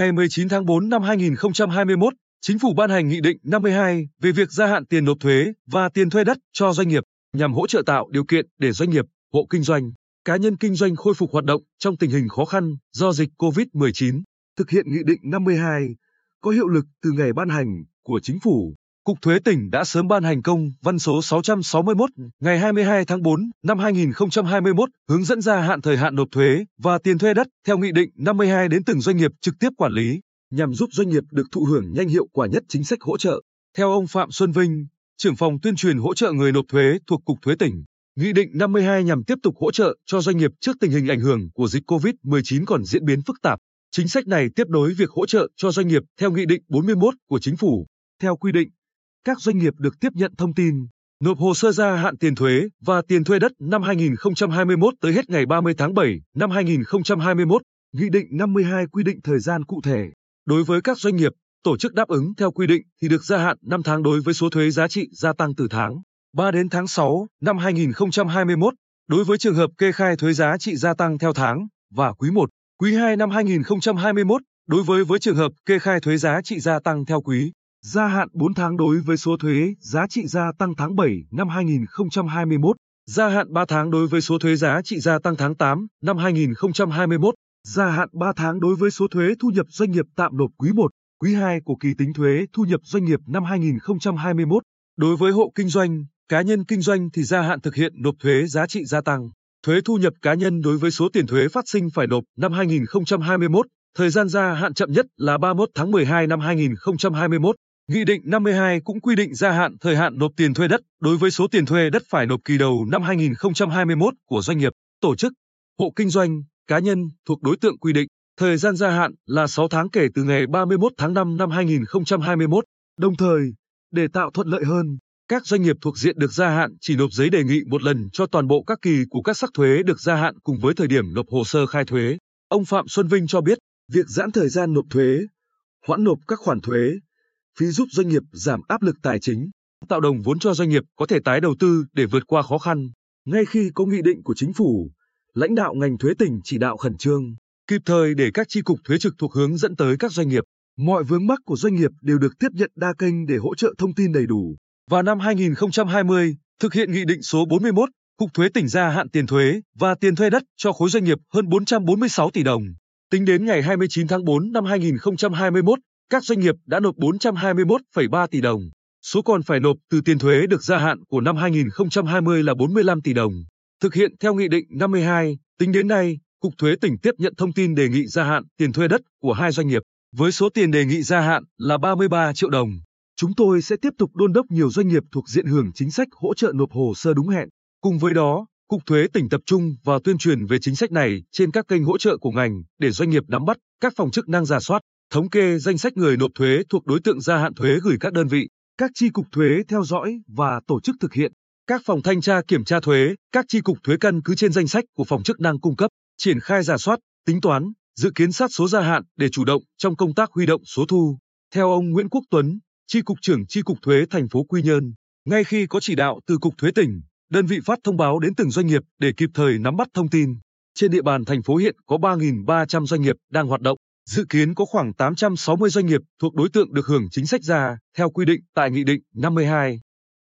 Ngày 19 tháng 4 năm 2021, Chính phủ ban hành Nghị định 52 về việc gia hạn tiền nộp thuế và tiền thuê đất cho doanh nghiệp nhằm hỗ trợ tạo điều kiện để doanh nghiệp, hộ kinh doanh, cá nhân kinh doanh khôi phục hoạt động trong tình hình khó khăn do dịch COVID-19. Thực hiện Nghị định 52 có hiệu lực từ ngày ban hành của Chính phủ. Cục Thuế tỉnh đã sớm ban hành công văn số 661 ngày 22 tháng 4 năm 2021 hướng dẫn gia hạn thời hạn nộp thuế và tiền thuê đất theo Nghị định 52 đến từng doanh nghiệp trực tiếp quản lý, nhằm giúp doanh nghiệp được thụ hưởng nhanh hiệu quả nhất chính sách hỗ trợ. Theo ông Phạm Xuân Vinh, trưởng phòng tuyên truyền hỗ trợ người nộp thuế thuộc Cục Thuế tỉnh, Nghị định 52 nhằm tiếp tục hỗ trợ cho doanh nghiệp trước tình hình ảnh hưởng của dịch COVID-19 còn diễn biến phức tạp. Chính sách này tiếp nối việc hỗ trợ cho doanh nghiệp theo Nghị định 41 của Chính phủ. Theo quy định, các doanh nghiệp được tiếp nhận thông tin, nộp hồ sơ gia hạn tiền thuế và tiền thuê đất năm 2021 tới hết ngày 30 tháng 7 năm 2021. Nghị định 52 quy định thời gian cụ thể. Đối với các doanh nghiệp, tổ chức đáp ứng theo quy định thì được gia hạn 5 tháng đối với số thuế giá trị gia tăng từ tháng 3 đến tháng 6 năm 2021. Đối với trường hợp kê khai thuế giá trị gia tăng theo tháng và quý 1, quý 2 năm 2021, đối với với trường hợp kê khai thuế giá trị gia tăng theo quý, gia hạn 4 tháng đối với số thuế giá trị gia tăng tháng 7 năm 2021, gia hạn 3 tháng đối với số thuế giá trị gia tăng tháng 8 năm 2021, gia hạn 3 tháng đối với số thuế thu nhập doanh nghiệp tạm nộp quý 1, quý 2 của kỳ tính thuế thu nhập doanh nghiệp năm 2021. Đối với hộ kinh doanh, cá nhân kinh doanh thì gia hạn thực hiện nộp thuế giá trị gia tăng, thuế thu nhập cá nhân đối với số tiền thuế phát sinh phải nộp năm 2021, thời gian gia hạn chậm nhất là 31 tháng 12 năm 2021. Nghị định 52 cũng quy định gia hạn thời hạn nộp tiền thuê đất đối với số tiền thuê đất phải nộp kỳ đầu năm 2021 của doanh nghiệp, tổ chức, hộ kinh doanh, cá nhân thuộc đối tượng quy định. Thời gian gia hạn là 6 tháng kể từ ngày 31 tháng 5 năm 2021. Đồng thời, để tạo thuận lợi hơn, các doanh nghiệp thuộc diện được gia hạn chỉ nộp giấy đề nghị một lần cho toàn bộ các kỳ của các sắc thuế được gia hạn cùng với thời điểm nộp hồ sơ khai thuế. Ông Phạm Xuân Vinh cho biết, việc giãn thời gian nộp thuế, hoãn nộp các khoản thuế, phí giúp doanh nghiệp giảm áp lực tài chính, tạo đồng vốn cho doanh nghiệp có thể tái đầu tư để vượt qua khó khăn. Ngay khi có nghị định của chính phủ, lãnh đạo ngành thuế tỉnh chỉ đạo khẩn trương, kịp thời để các chi cục thuế trực thuộc hướng dẫn tới các doanh nghiệp. Mọi vướng mắc của doanh nghiệp đều được tiếp nhận đa kênh để hỗ trợ thông tin đầy đủ. Vào năm 2020, thực hiện nghị định số 41, Cục Thuế tỉnh gia hạn tiền thuế và tiền thuê đất cho khối doanh nghiệp hơn 446 tỷ đồng. Tính đến ngày 29 tháng 4 năm 2021, các doanh nghiệp đã nộp 421,3 tỷ đồng. Số còn phải nộp từ tiền thuế được gia hạn của năm 2020 là 45 tỷ đồng. Thực hiện theo Nghị định 52, tính đến nay, Cục Thuế tỉnh tiếp nhận thông tin đề nghị gia hạn tiền thuê đất của hai doanh nghiệp, với số tiền đề nghị gia hạn là 33 triệu đồng. Chúng tôi sẽ tiếp tục đôn đốc nhiều doanh nghiệp thuộc diện hưởng chính sách hỗ trợ nộp hồ sơ đúng hẹn. Cùng với đó, Cục Thuế tỉnh tập trung vào tuyên truyền về chính sách này trên các kênh hỗ trợ của ngành để doanh nghiệp nắm bắt, các phòng chức năng giả soát, thống kê danh sách người nộp thuế thuộc đối tượng gia hạn thuế gửi các đơn vị, các chi cục thuế theo dõi và tổ chức thực hiện. Các phòng thanh tra kiểm tra thuế, các chi cục thuế căn cứ trên danh sách của phòng chức năng cung cấp, triển khai giả soát, tính toán, dự kiến sát số gia hạn để chủ động trong công tác huy động số thu. Theo ông Nguyễn Quốc Tuấn, Chi cục trưởng Chi cục thuế thành phố Quy Nhơn, ngay khi có chỉ đạo từ cục thuế tỉnh, đơn vị phát thông báo đến từng doanh nghiệp để kịp thời nắm bắt thông tin. Trên địa bàn thành phố hiện có 3.300 doanh nghiệp đang hoạt động, dự kiến có khoảng 860 doanh nghiệp thuộc đối tượng được hưởng chính sách ra theo quy định tại Nghị định 52.